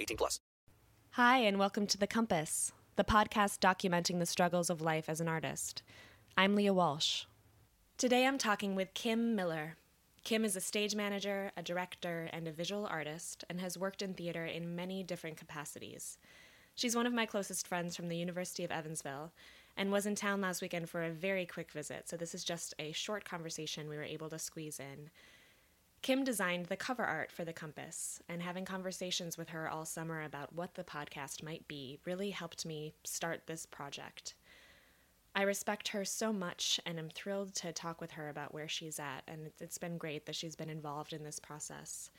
18 plus. Hi, and welcome to The Compass, the podcast documenting the struggles of life as an artist. I'm Leah Walsh. Today I'm talking with Kim Miller. Kim is a stage manager, a director, and a visual artist, and has worked in theater in many different capacities. She's one of my closest friends from the University of Evansville and was in town last weekend for a very quick visit, so this is just a short conversation we were able to squeeze in. Kim designed the cover art for The Compass, and having conversations with her all summer about what the podcast might be really helped me start this project. I respect her so much and am thrilled to talk with her about where she's at, and it's been great that she's been involved in this process.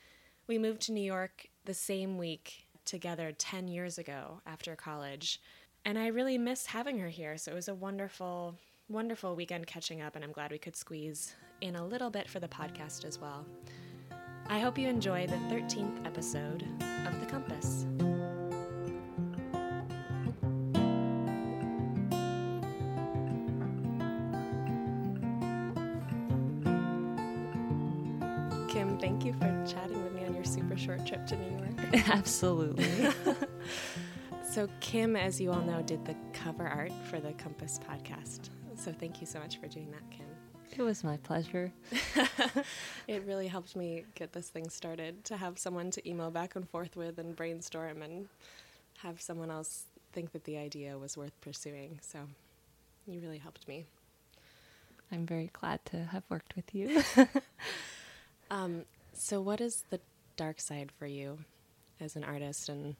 We moved to New York the same week together 10 years ago after college, and I really miss having her here, so it was a wonderful, wonderful weekend catching up, and I'm glad we could squeeze in a little bit for the podcast as well. I hope you enjoy the 13th episode of The Compass. Kim, thank you for chatting with me on your super short trip to New York. Absolutely. So, Kim, as you all know, did the cover art for the Compass podcast. So, thank you so much for doing that, Kim. It was my pleasure. It really helped me get this thing started to have someone to email back and forth with and brainstorm and have someone else think that the idea was worth pursuing. So, you really helped me. I'm very glad to have worked with you. Um, so, what is the dark side for you as an artist, and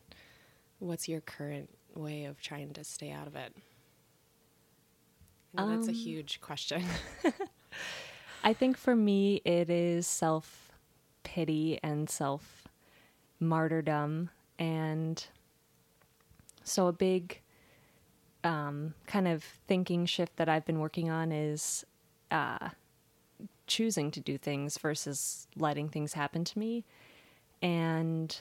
what's your current way of trying to stay out of it? Know that's a Um, huge question. I think for me, it is self pity and self martyrdom. And so, a big um, kind of thinking shift that I've been working on is uh, choosing to do things versus letting things happen to me. And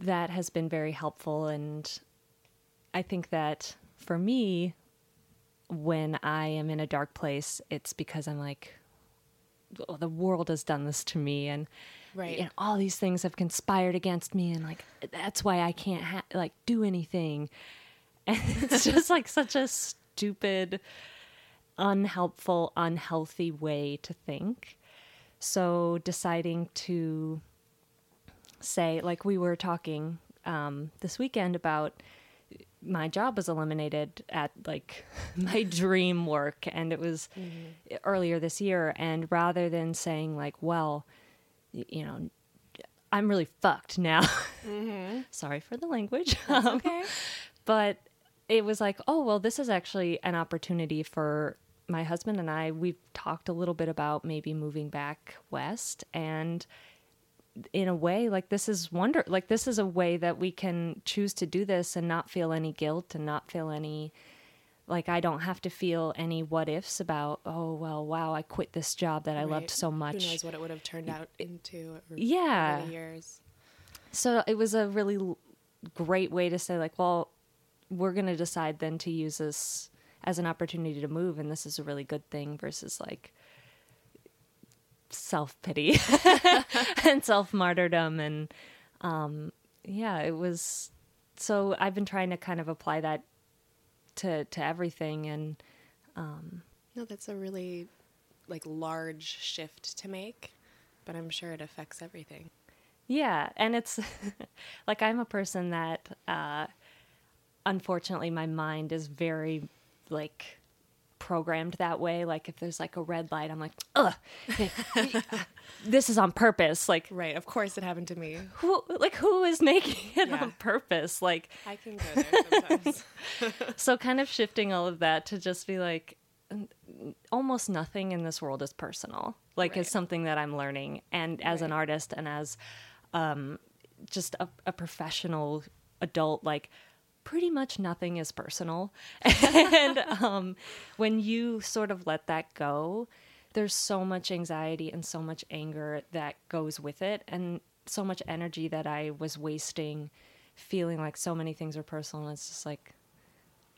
that has been very helpful. And I think that for me, when I am in a dark place, it's because I'm like, oh, the world has done this to me, and Right. know, all these things have conspired against me, and like that's why I can't ha- like do anything. And it's just like such a stupid, unhelpful, unhealthy way to think. So deciding to say, like we were talking um, this weekend about my job was eliminated at like my dream work and it was earlier this year and rather than saying like well you know i'm really fucked now. Sorry for the language. Um, okay. but it was like oh well this is actually an opportunity for my husband and i. We've talked a little bit about maybe moving back west and in a way like this is wonder like this is a way that we can choose to do this and not feel any guilt and not feel any like I don't have to feel any what ifs about oh well wow I quit this job that I loved so much Who knows what it would have turned out into Yeah. years. so it was a really l- great way to say like well we're going to decide then to use this as an opportunity to move and this is a really good thing versus like self-pity and self-martyrdom and um yeah it was so i've been trying to kind of apply that to to everything and No, that's a really like large shift to make. but I'm sure it affects everything. Yeah, and it's like I'm a person that uh unfortunately my mind is very like programmed that way like if there's like a red light I'm like ugh this is on purpose like Right. Of course, it happened to me. who like who is making it Yeah. on purpose like I can go there sometimes. so kind of shifting all of that to just be like almost nothing in this world is personal like Right. it's something that i'm learning and as an artist and as um just a, a professional adult like pretty much nothing is personal. And um when you sort of let that go there's so much anxiety and so much anger that goes with it and so much energy that i was wasting feeling like so many things are personal and it's just like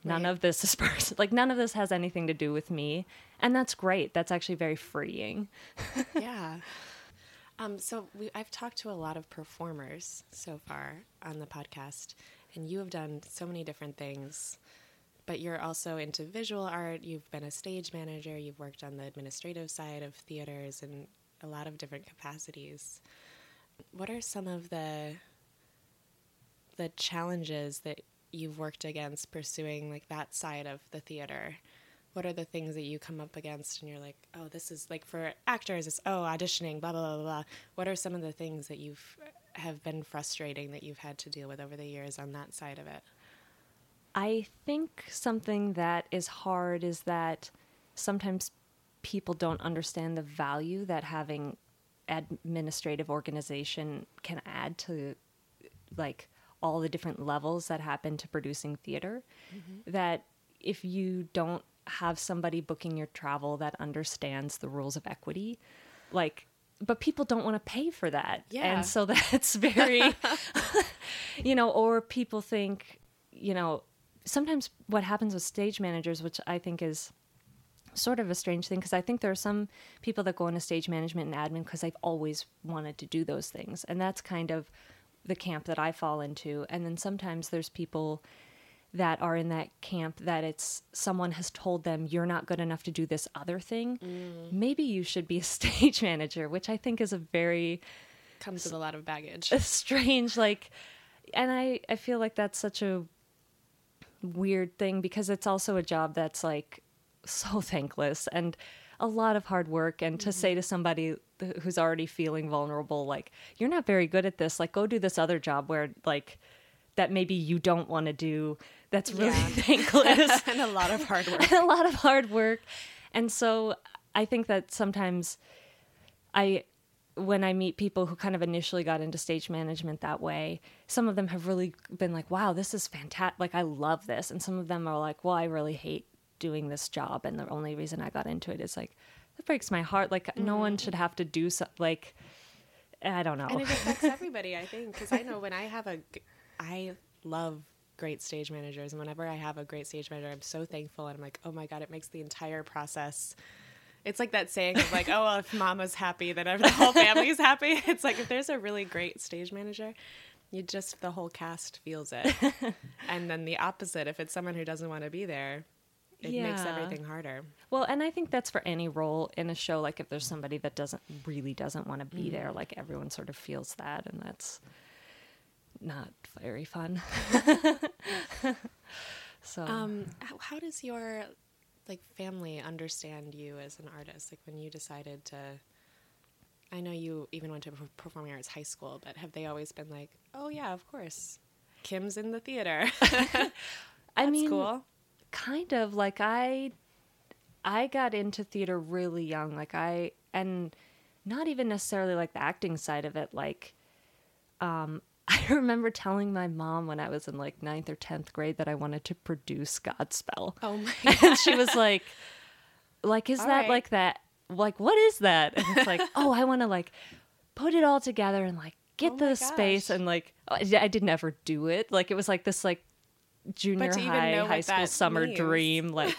none Right. of this is person like none of this has anything to do with me. And that's great. That's actually very freeing. Yeah. Um, so we, I've talked to a lot of performers so far on the podcast, and you have done so many different things. But you're also into visual art. You've been a stage manager. You've worked on the administrative side of theaters in a lot of different capacities. What are some of the the challenges that you've worked against pursuing like that side of the theater? What are the things that you come up against and you're like, oh, this is like for actors, it's oh auditioning, blah blah blah blah. blah. What are some of the things that you've have been frustrating that you've had to deal with over the years on that side of it? i think something that is hard is that sometimes people don't understand the value that having administrative organization can add to like all the different levels that happen to producing theater mm-hmm. that if you don't have somebody booking your travel that understands the rules of equity like but people don't want to pay for that Yeah. and so that's very you know or people think you know sometimes what happens with stage managers which i think is sort of a strange thing because I think there are some people that go into stage management and admin because they've always wanted to do those things. And that's kind of the camp that I fall into. And then sometimes there's people that are in that camp that it's someone has told them you're not good enough to do this other thing. Mm. Maybe you should be a stage manager, which I think is a very Comes with a lot of baggage. strange like and I I feel like that's such a weird thing because it's also a job that's like so thankless and a lot of hard work and to say mm-hmm. to somebody who's already feeling vulnerable like you're not very good at this like go do this other job where like that maybe you don't want to do that's really Yeah. thankless and a lot of hard work. a lot of hard work. And so I think that sometimes I when I meet people who kind of initially got into stage management that way, some of them have really been like, "Wow, this is fantastic. Like I love this." And some of them are like, "Well, I really hate doing this job and the only reason I got into it is like that breaks my heart. Like no one mm. should have to do so like I don't know. and it affects everybody i think because i know when i have a i love great stage managers and whenever i have a great stage manager i'm so thankful and i'm like oh my god it makes the entire process. It's like that saying of like oh well if mama's happy then the whole family's happy. It's like if there's a really great stage manager you just the whole cast feels it. And then the opposite if it's someone who doesn't want to be there it makes everything harder. Well, and I think that's for any role in a show. Like if there's somebody that doesn't really doesn't want to be mm. there, like everyone sort of feels that, and that's not very fun. so Um, how, how does your like family understand you as an artist? Like when you decided to, I know you even went to performing arts high school, but have they always been like, oh yeah, of course, Kim's in the theater. I mean, cool. kind of like I, I got into theater really young. Like I and not even necessarily like the acting side of it. Like, um, I remember telling my mom when I was in like ninth or tenth grade that I wanted to produce Godspell. Oh my and she was like like is All that right. like that like what is that and it's like oh i want to like put it all together and like get Oh the space and like oh, I, I did never do it like it was like this like junior high high school summer means. dream like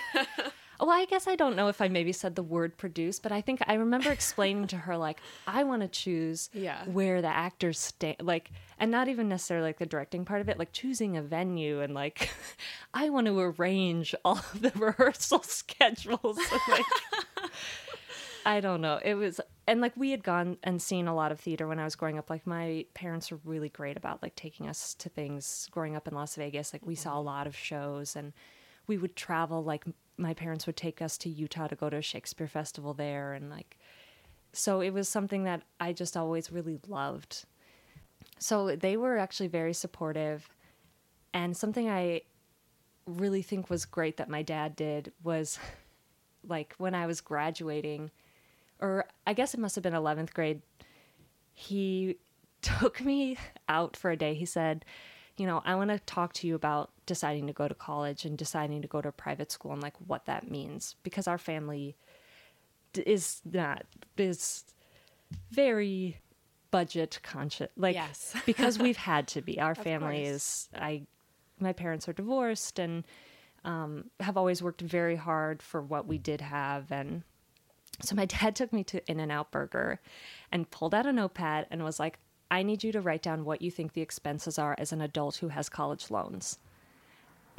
well i guess i don't know if i maybe said the word produce but i think i remember explaining to her like i want to choose Yeah. where the actors stay like and not even necessarily like the directing part of it like choosing a venue and like i want to arrange all of the rehearsal schedules and, like I don't know. It was and like we had gone and seen a lot of theater when I was growing up. Like my parents were really great about like taking us to things growing up in Las Vegas. Like we saw a mm-hmm. lot of shows and we would travel like my parents would take us to Utah to go to a Shakespeare festival there and like so it was something that I just always really loved. So they were actually very supportive and something I really think was great that my dad did was like when I was graduating, or I guess it must have been 11th grade, he took me out for a day. He said, You know, I want to talk to you about deciding to go to college and deciding to go to a private school and like what that means because our family d- is not, is very budget conscious. Like, Yes. because we've had to be. Our family course. is, I, my parents are divorced and um, have always worked very hard for what we did have. And so my dad took me to In N Out Burger and pulled out a notepad and was like, I need you to write down what you think the expenses are as an adult who has college loans.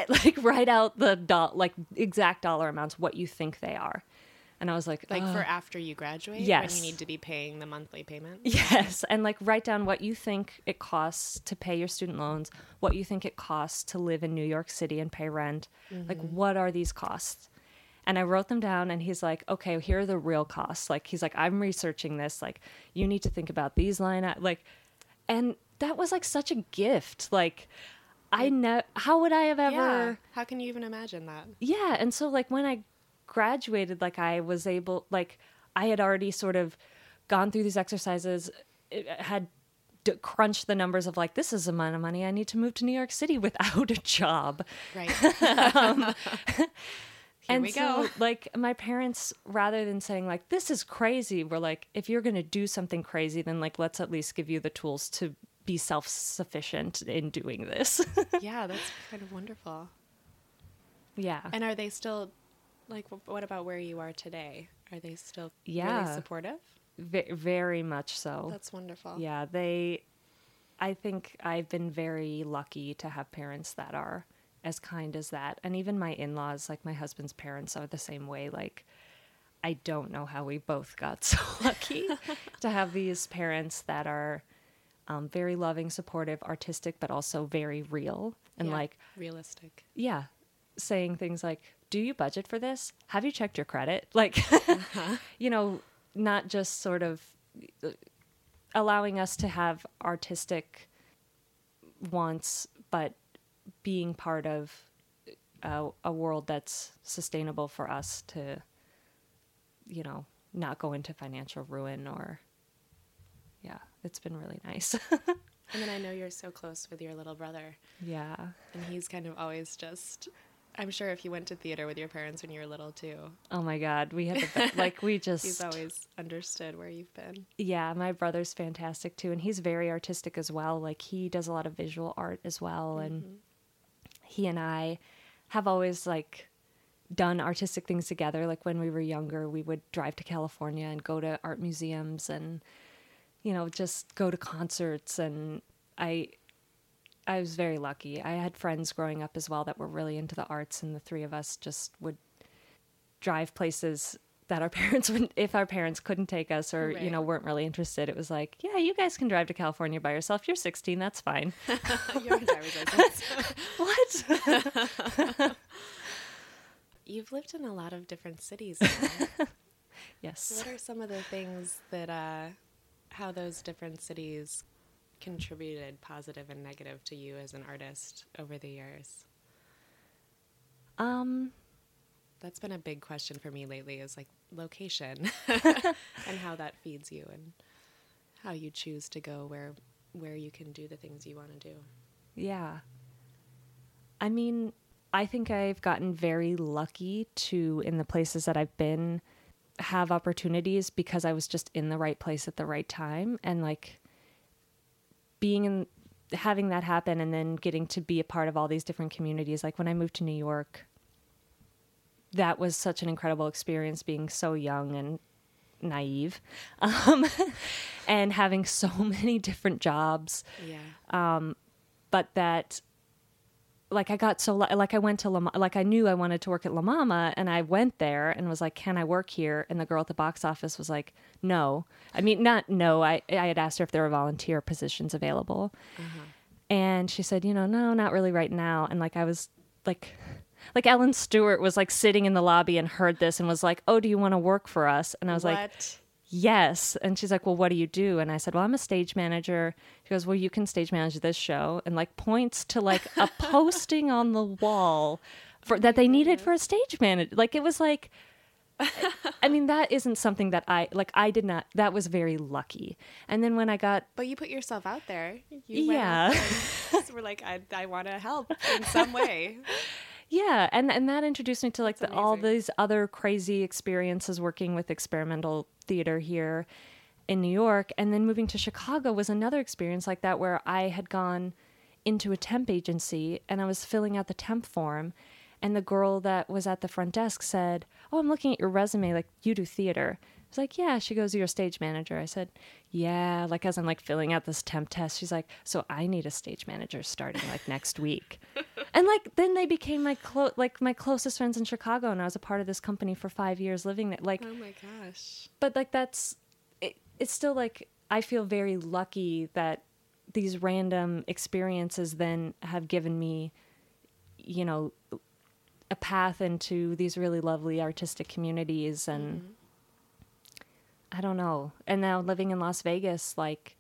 Like, write out the do- like exact dollar amounts, what you think they are. And I was like, Like "Ugh." for after you graduate, when Yes. you need to be paying the monthly payment. Yes, and like write down what you think it costs to pay your student loans, what you think it costs to live in New York City and pay rent. Like mm-hmm. what are these costs? And I wrote them down and he's like, "Okay, here are the real costs." Like he's like, "I'm researching this. Like you need to think about these line i- like and that was like such a gift. Like I know how would I have ever Yeah. How can you even imagine that? yeah and so like when i graduated like i was able like i had already sort of gone through these exercises had d- crunched the numbers of like this is the amount of money i need to move to new york city without a job Right. Um, Here and we so go. like my parents rather than saying like this is crazy were like if you're going to do something crazy then like let's at least give you the tools to be self-sufficient in doing this yeah, that's kind of wonderful. yeah And are they still like? What about where you are today? Are they still Yeah. really supportive? Ve- very much so That's wonderful. Yeah, they. I think I've been very lucky to have parents that are as kind as that. And even my in laws, like my husband's parents, are the same way. Like, I don't know how we both got so lucky to have these parents that are um, very loving, supportive, artistic, but also very real. And Yeah. like, realistic. yeah, saying things like, Do you budget for this? Have you checked your credit? Like, you know, not just sort of allowing us to have artistic wants, but being part of a, a world that's sustainable for us to, you know, not go into financial ruin or, yeah, it's been really nice. And then I know you're so close with your little brother, yeah. and he's kind of always just. I'm sure if you went to theater with your parents when you were little too, Oh my God. We had the, be- like, we just. he's always understood where you've been. Yeah, my brother's fantastic too, and he's very artistic as well. Like he does a lot of visual art as well, and mm-hmm. He and I have always like done artistic things together. Like when we were younger, we would drive to California and go to art museums and you know just go to concerts. And I, I was very lucky. I had friends growing up as well that were really into the arts, and the three of us just would drive places that our parents would if our parents couldn't take us or you know weren't really interested it was like yeah you guys can drive to california by yourself you're 16 that's fine You're on driver's license. what You've lived in a lot of different cities. now. yes what are some of the things that, uh, how those different cities contributed positive and negative to you as an artist over the years? um That's been a big question for me lately is like location and how that feeds you and how you choose to go where where you can do the things you want to do. yeah i mean i think i've gotten very lucky to in the places that i've been have opportunities because i was just in the right place at the right time and like being in having that happen and then getting to be a part of all these different communities like when i moved to new york that was such an incredible experience being so young and naive um, and having so many different jobs. Yeah. but that like I got so like I went to La, like I knew I wanted to work at La Mama and I went there and was like can I work here? And the girl at the box office was like no. I mean not no I I had asked her if there were volunteer positions available. And she said you know no not really right now. And like I was like like Ellen Stewart was like sitting in the lobby and heard this and was like oh do you want to work for us? And I was like yes. And she's like well what do you do? And i said well i'm a stage manager. She goes well you can stage manage this show and like points to like a posting on the wall for that they needed for a stage manager. Like it was like i mean that isn't something that i like i did not that was very lucky. And then when i got But you put yourself out there. You went Yeah. out there. And were like, I, I want to help in some way. Yeah, and and that introduced me to like the, all these other crazy experiences working with experimental theater here in New York, and then moving to Chicago was another experience like that where I had gone into a temp agency and I was filling out the temp form, and the girl that was at the front desk said, "Oh, I'm looking at your resume. Like you do theater." Was like, "Yeah." She goes, "You're a stage manager." I said, "Yeah." Like as I'm like filling out this temp test, she's like, "So I need a stage manager starting like next week." and like then they became my clo- like my closest friends in Chicago, and I was a part of this company for five years living there. Like, Oh my gosh. but like that's it, it's still like I feel very lucky that these random experiences then have given me, you know, a path into these really lovely artistic communities and. Mm-hmm. I don't know. And now living in Las Vegas, like,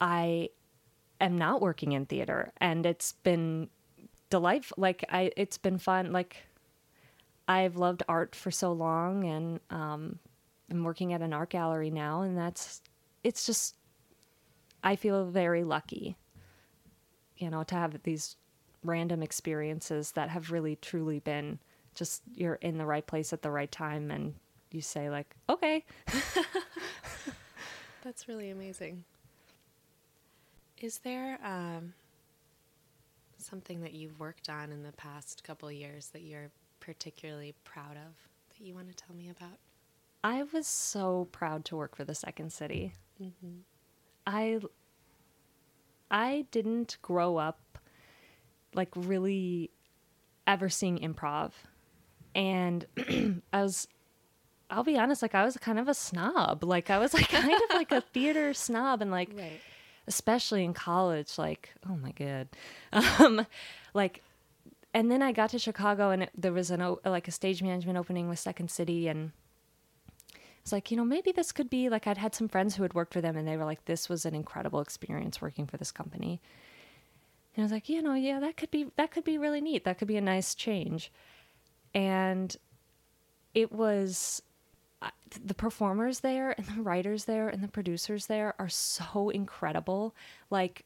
I am not working in theater, and it's been delightful. Like, I, it's been fun. Like, I've loved art for so long, and um, I'm working at an art gallery now, and that's, it's just, I feel very lucky, you know, to have these random experiences that have really truly been just you're in the right place at the right time, and you say like, okay, That's really amazing. Is there um, something that you've worked on in the past couple years that you're particularly proud of that you want to tell me about? I was so proud to work for the Second City. I I didn't grow up like really ever seeing improv, and I was. I'll be honest, like I was kind of a snob. Like I was like kind of like a theater snob, and like Right. especially in college like oh my god um like and then i got to chicago and it, there was an o- like a stage management opening with second city and it's like you know maybe this could be like i'd had some friends who had worked for them and they were like this was an incredible experience working for this company and i was like you know yeah that could be that could be really neat that could be a nice change and it was the performers there and the writers there and the producers there are so incredible like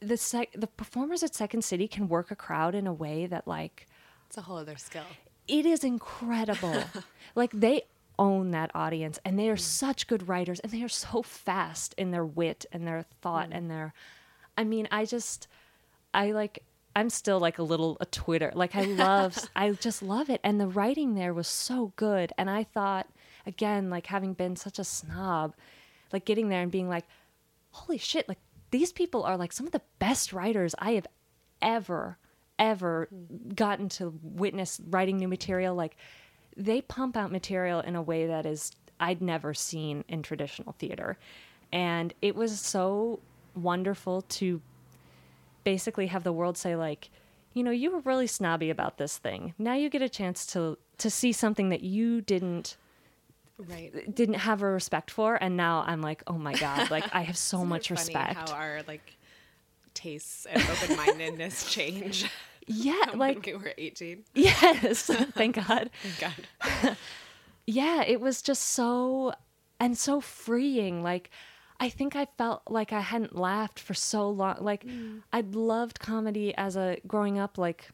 the sec- the performers at Second City can work a crowd in a way that like It's a whole other skill. it is incredible. like they own that audience and they are mm. such good writers and they are so fast in their wit and their thought mm. and their I mean, I just I like I'm still like a little a Twitter. Like I love I just love it. And the writing there was so good. And I thought again like having been such a snob like getting there and being like holy shit like these people are like some of the best writers I have ever ever gotten to witness writing new material. Like they pump out material in a way that is I'd never seen in traditional theater. And it was so wonderful to basically have the world say like you know you were really snobby about this thing now you get a chance to to see something that you didn't Right. didn't have a respect for and now I'm like oh my god like I have so much respect How our like tastes and open mindedness change yeah like we were eighteen. yes thank god thank God. yeah, it was just so and so freeing. Like I think I felt like I hadn't laughed for so long. Like mm. I'd loved comedy as a growing up like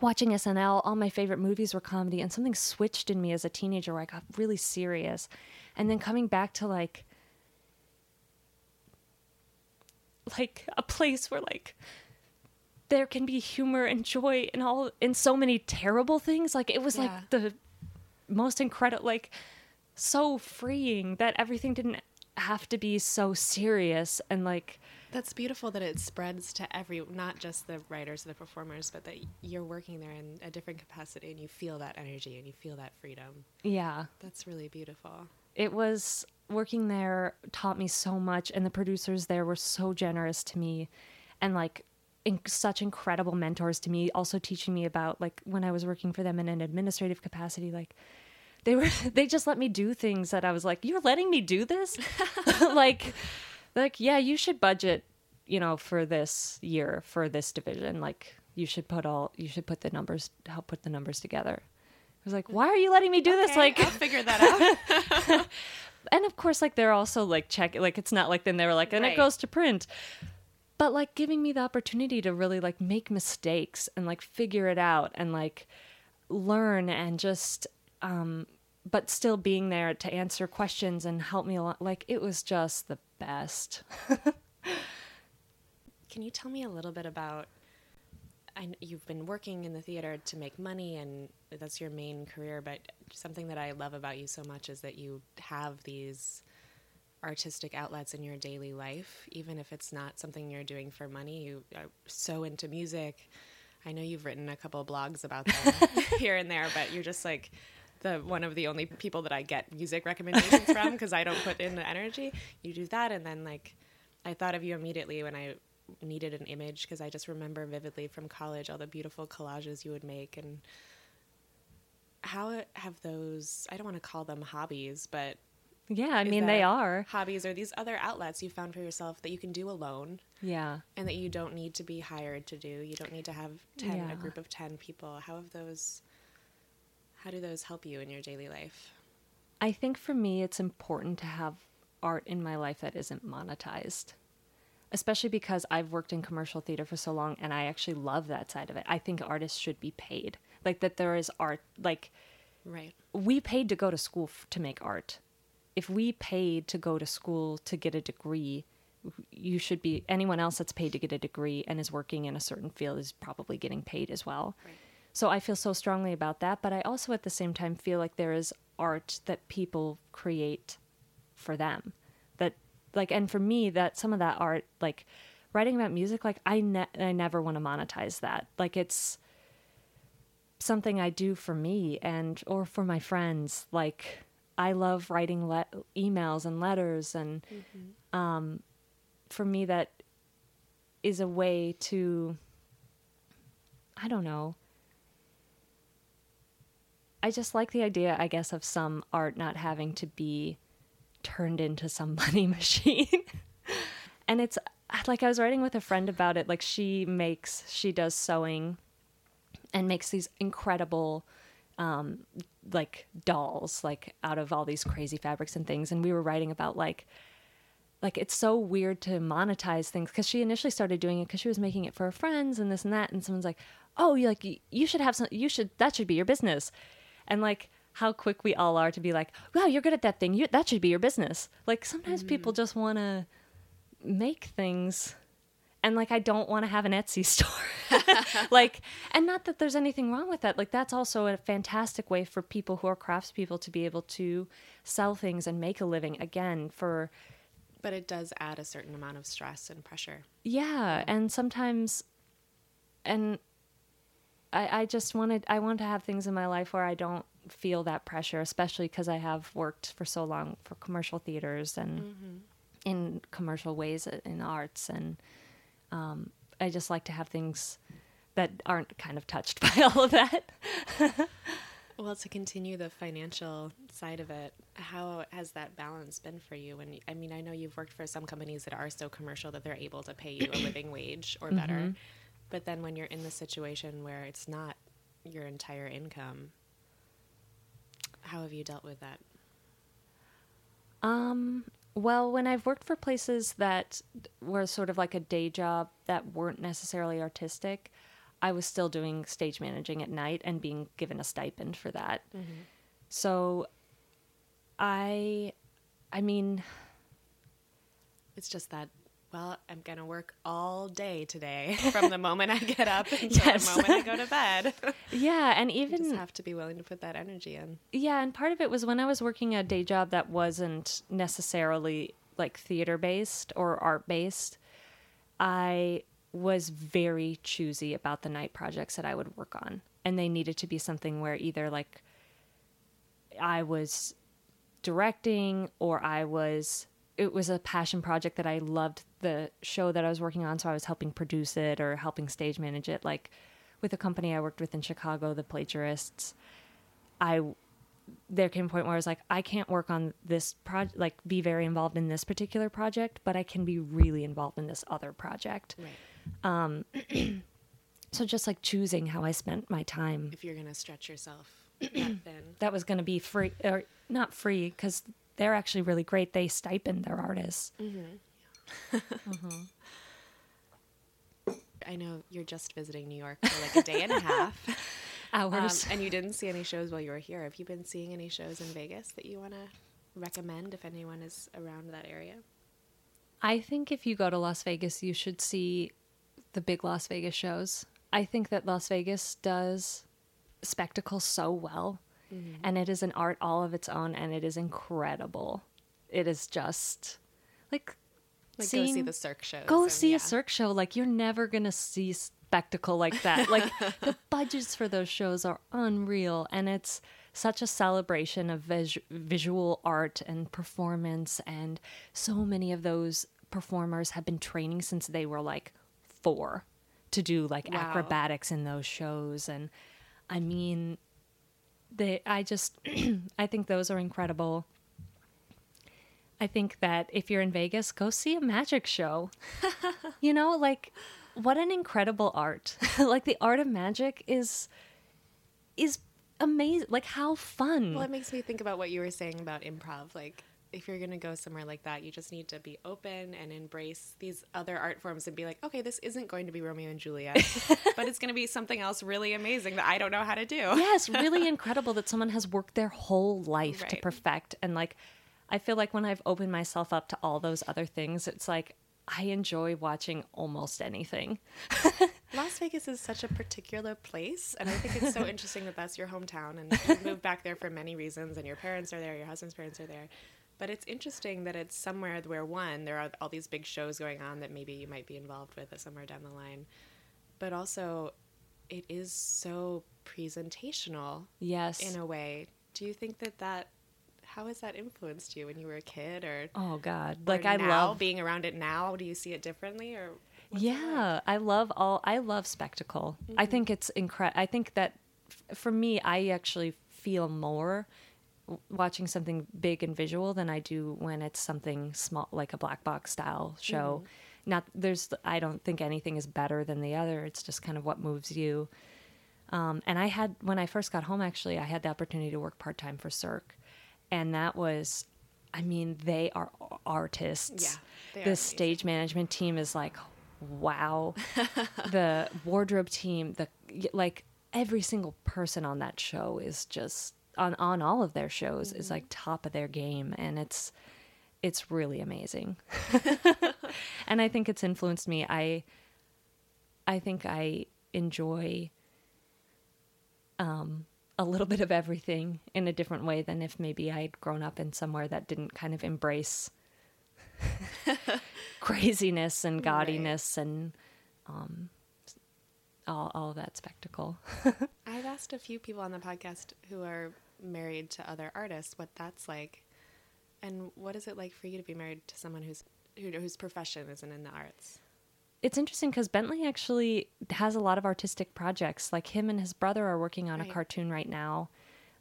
watching SNL, all my favorite movies were comedy and something switched in me as a teenager where I got really serious. And then coming back to like like a place where like there can be humor and joy in all in so many terrible things. Like it was Yeah. like the most incredible like so freeing that everything didn't have to be so serious and like That's beautiful that it spreads to every, not just the writers or the performers, but that you're working there in a different capacity and you feel that energy and you feel that freedom. yeah. That's really beautiful. it was working there taught me so much and the producers there were so generous to me and like in, such incredible mentors to me also teaching me about like when i was working for them in an administrative capacity like they were they just let me do things that i was like you're letting me do this? Like like yeah you should budget you know for this year for this division. Like you should put all you should put the numbers help put the numbers together. I was like why are you letting me do this? Like I'll figure that out. and of course like they're also like check like it's not like then they were like and Right. it goes to print. But like giving me the opportunity to really like make mistakes and like figure it out and like learn and just um but still being there to answer questions and help me along like it was just the best Can you tell me a little bit about? I, you've been working in the theater to make money, and that's your main career. But something that I love about you so much is that you have these artistic outlets in your daily life, even if it's not something you're doing for money. You are so into music. I know you've written a couple blogs about that here and there, but you're just like the one of the only people that I get music recommendations from because I don't put in the energy. You do that, and then like I thought of you immediately when I needed an image because I just remember vividly from college all the beautiful collages you would make and how have those I don't want to call them hobbies, but yeah i mean they are hobbies or these other outlets you found for yourself that you can do alone yeah and that you don't need to be hired to do. You don't need to have 10 Yeah. a group of 10 people. How have those how do those help you in your daily life? I think for me, it's important to have art in my life that isn't monetized, especially because I've worked in commercial theater for so long and I actually love that side of it. I think artists should be paid. Like, that there is art. Like, Right. we paid to go to school f- to make art. If we paid to go to school to get a degree, you should be anyone else that's paid to get a degree and is working in a certain field is probably getting paid as well. So I feel so strongly about that, but I also at the same time feel like there is art that people create for them. That like and for me that some of that art like writing about music like I ne- I never want to monetize that. Like it's something I do for me and or for my friends. Like I love writing le- emails and letters, and um, for me that is a way to. I don't know. I just like the idea, I guess, of some art not having to be turned into some money machine. and it's like I was writing with a friend about it. Like she makes, she does sewing and makes these incredible um like dolls like out of all these crazy fabrics and things and we were writing about like like it's so weird to monetize things because she initially started doing it because she was making it for her friends and this and that and someone's like oh you like you should have some you should that should be your business and like how quick we all are to be like wow you're good at that thing you, that should be your business like sometimes people mm. just want to make things and like I don't want to have an Etsy store. like and not that there's anything wrong with that. Like that's also a fantastic way for people who are craftspeople to be able to sell things and make a living again for But it does add a certain amount of stress and pressure. yeah, and sometimes and I I just wanted I want to have things in my life where I don't feel that pressure, especially because I have worked for so long for commercial theaters and mm-hmm. in commercial ways uh, in arts and um, I just like to have things that aren't kind of touched by all of that. Well, to continue the financial side of it, how has that balance been for you? When I mean, I know you've worked for some companies that are so commercial that they're able to pay you a living wage or better, mm-hmm. But then when you're in the situation where it's not your entire income, how have you dealt with that? Um, well, when I've worked for places that were sort of like a day job that weren't necessarily artistic, I was still doing stage managing at night and being given a stipend for that. So I I mean, It's just that. Well, I'm gonna work all day today, from the moment I get up until Yes. the moment I go to bed. yeah, and you just even have to be willing to put that energy in. Yeah, and part of it was when I was working a day job that wasn't necessarily like theater based or art based, I was very choosy about the night projects that I would work on. And they needed to be something where either like I was directing or I was it was a passion project that I loved the show that I was working on so I was helping produce it or helping stage manage it. Like with a company I worked with in Chicago the plagiarists I there came a point where I was like I can't work on this project like be very involved in this particular project but I can be really involved in this other project. Right. Um, so just like choosing how I spent my time If you're gonna stretch yourself that that was going to be free or not free because they're actually really great. They stipend their artists. I know you're just visiting New York for like a day and a half. Um, Hours. and you didn't see any shows while you were here. Have you been seeing any shows in Vegas that you want to recommend if anyone is around that area? I think if you go to Las Vegas, you should see the big Las Vegas shows. I think that Las Vegas does spectacle so well, Mm-hmm. and it is an art all of its own, and it is incredible. It is just like Like go see the Cirque shows. go and- see yeah. a Cirque show. Like you're never gonna see spectacle like that. Like the budgets for those shows are unreal, and it's such a celebration of vis- visual art and performance. And so many of those performers have been training since they were like four to do like Wow. acrobatics in those shows. And I mean, they. I just I think those are incredible. I think that if you're in Vegas, go see a magic show. you know, like what an incredible art. like the art of magic is is amazing. Like how fun. Well, it makes me think about what you were saying about improv. Like, if you're going to go somewhere like that, you just need to be open and embrace these other art forms and be like, okay, this isn't going to be Romeo and Juliet, but it's going to be something else really amazing that I don't know how to do. yes, really incredible that someone has worked their whole life to perfect and like I feel like when I've opened myself up to all those other things, it's like I enjoy watching almost anything. Las Vegas is such a particular place, and I think it's so interesting that that's your hometown, and you moved back there for many reasons, and your parents are there, your husband's parents are there. But it's interesting that it's somewhere where one, there are all these big shows going on that maybe you might be involved with somewhere down the line, but also it is so presentational Yes. in a way. Do you think that that how has that influenced you when you were a kid, or oh god. Like I now, love being around it now? Do you see it differently, or what's it like? yeah i love all i love spectacle i mm. think it's incredible i think that f- for me i actually feel more watching something big and visual than i do when it's something small like a black box style show. Not there's i don't think anything is better than the other. It's just kind of what moves you. Um, and i had when i first got home actually i had the opportunity to work part-time for cirque. And that was i mean they are artists. Yeah, the stage management team is like wow. The wardrobe team the like every single person on that show is just on on all of their shows is like top of their game and it's it's really amazing. And i think it's influenced me. I i think i enjoy um a little bit of everything in a different way than if maybe i'd grown up in somewhere that didn't kind of embrace craziness and gaudiness and um, all, all that spectacle. I've asked a few people on the podcast who are married to other artists what that's like, and what is it like for you to be married to someone who's who, whose profession isn't in the arts? it's interesting because Bentley actually has a lot of artistic projects. Like him and his brother are working on Right. a cartoon right now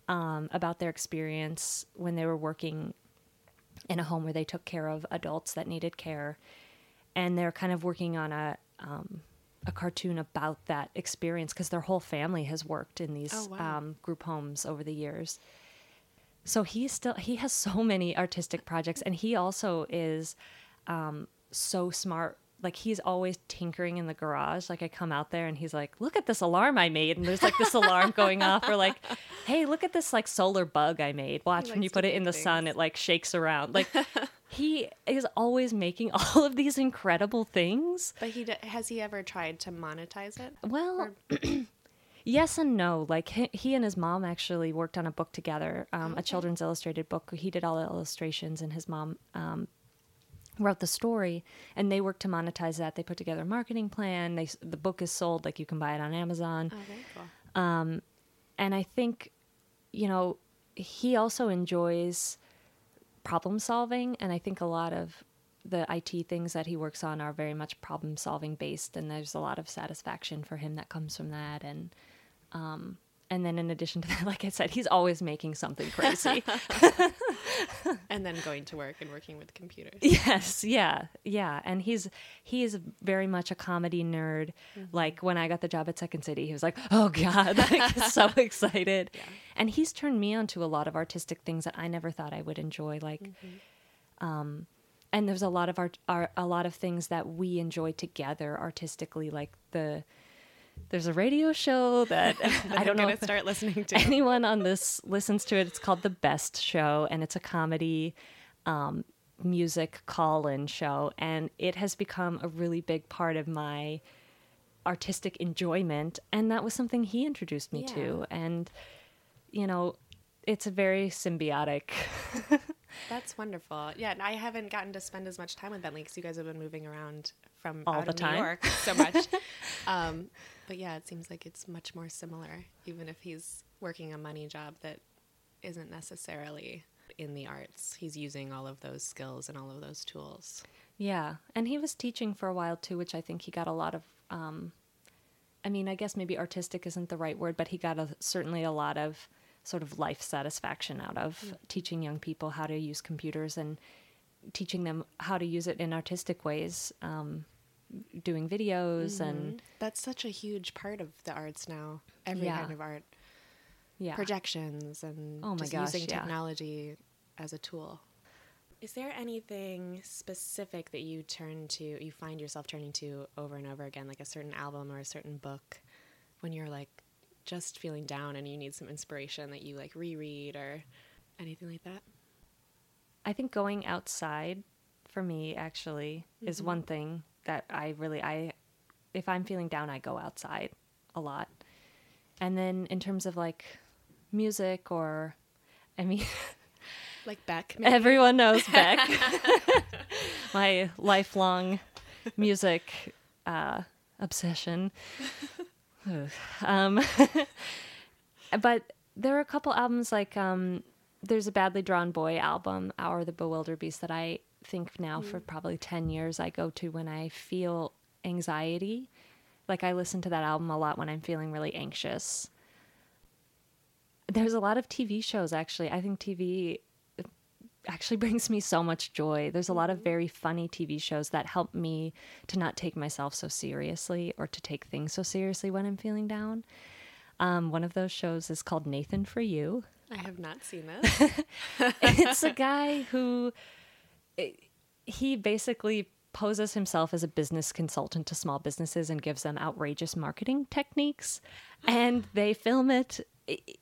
um, about their experience when they were working in a home where they took care of adults that needed care, and they're kind of working on a um, a cartoon about that experience because their whole family has worked in these Oh, wow. um, group homes over the years. So he still he has so many artistic projects, and he also is um, so smart. Like he's always tinkering in the garage. Like I come out there and he's like, "Look at this alarm I made," and there's like this alarm going off, or like, "Hey, look at this like solar bug I made. Watch when you put it in the sun, it like shakes around." Like he is always making all of these incredible things. But he d- has he ever tried to monetize it? Well, yes and no. Like he, he and his mom actually worked on a book together, um, a children's illustrated book. He did all the illustrations, and his mom um, wrote the story and they worked to monetize that they put together a marketing plan they the book is sold like you can buy it on amazon Oh, very cool. and I think, you know, he also enjoys problem solving, and I think a lot of the IT things that he works on are very much problem solving based, and there's a lot of satisfaction for him that comes from that, and um, and then in addition to that, like I said, he's always making something crazy. And then going to work and working with computers. yes, yeah, yeah, and he's he is very much a comedy nerd. Like when I got the job at Second City, he was like, "Oh God!" like so excited. And he's turned me on to a lot of artistic things that I never thought I would enjoy. Like, um, and there's a lot of art, art, a lot of things that we enjoy together artistically. Like the there's a radio show that I don't know if start listening to. anyone on this listens to it. It's called The Best Show, and it's a comedy um, music call-in show, and it has become a really big part of my artistic enjoyment. And that was something he introduced me to, and you know, it's a very symbiotic. That's wonderful. Yeah, and I haven't gotten to spend as much time with Bentley because you guys have been moving around from All out the of time. New York so much. um, but yeah, it seems like it's much more similar, even if he's working a money job that isn't necessarily in the arts. He's using all of those skills and all of those tools. Yeah, and he was teaching for a while too, which I think he got a lot of. Um, I mean, I guess maybe artistic isn't the right word, but he got a, certainly a lot of sort of life satisfaction out of teaching young people how to use computers and teaching them how to use it in artistic ways, um, doing videos and mm-hmm. That's such a huge part of the arts now. Every Yeah. kind of art, yeah, projections, and Oh my just gosh, using yeah. technology as a tool. Is there anything specific that you turn to, you find yourself turning to over and over again, like a certain album or a certain book, when you're like just feeling down and you need some inspiration that you like reread or anything like that? I think going outside for me actually is mm-hmm. one thing that I really I if I'm feeling down I go outside a lot. And then in terms of like music or I mean Like Beck, maybe? everyone knows Beck. My lifelong music uh, obsession. Um, but there are a couple albums like um, there's a Badly Drawn Boy album, Hour of the Bewilderbeast, that I think now for mm. probably 10 years I go to when I feel anxiety. Like I listen to that album a lot when I'm feeling really anxious. There's a lot of TV shows actually. I think TV uh, actually brings me so much joy. There's a lot of mm-hmm. very funny TV shows that help me to not take myself so seriously or to take things so seriously when I'm feeling down. Um, one of those shows is called Nathan for You. I have not seen this. it's a guy who he basically poses himself as a business consultant to small businesses and gives them outrageous marketing techniques. And they film it.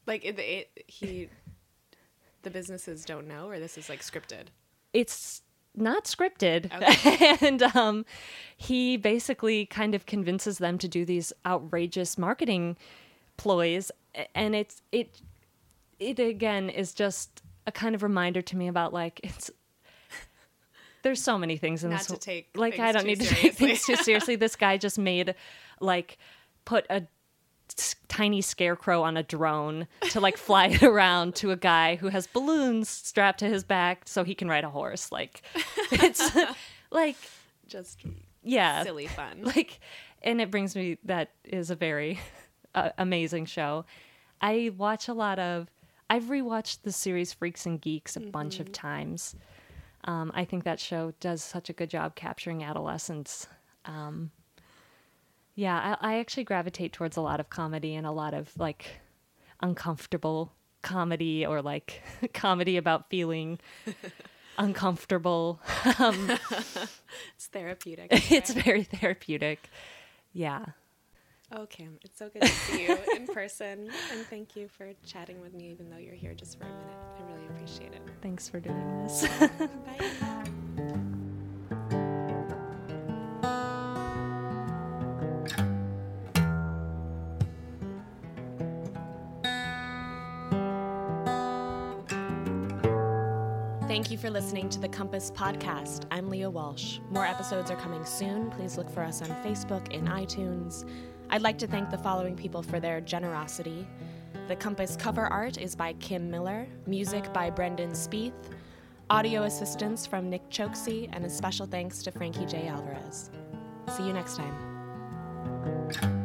Like it, it, he, the businesses don't know, or this is like scripted. it's not scripted. And um, he basically kind of convinces them to do these outrageous marketing ploys. And it's it it again is just a kind of reminder to me about like it's there's so many things in Not this to take like i don't need to seriously. take things too seriously. this guy just made like put a tiny scarecrow on a drone to like fly it around to a guy who has balloons strapped to his back so he can ride a horse. Like it's like Just yeah. silly fun. like and it brings me that is a very uh, amazing show. I watch a lot of i've rewatched the series freaks and geeks a bunch of times um, i think that show does such a good job capturing adolescence um, yeah I, I actually gravitate towards a lot of comedy and a lot of like uncomfortable comedy or like comedy about feeling uncomfortable. It's therapeutic. it's very therapeutic. Yeah Oh, Kim, it's so good to see you in person. And thank you for chatting with me, even though you're here just for a minute. I really appreciate it. Thanks for doing this. Bye. Thank you for listening to the Compass Podcast. I'm Leah Walsh. More episodes are coming soon. Please look for us on Facebook and iTunes. I'd like to thank the following people for their generosity. The Compass cover art is by Kim Miller, music by Brendan Spieth, audio assistance from Nick Choksi, and a special thanks to Frankie J. Alvarez. See you next time.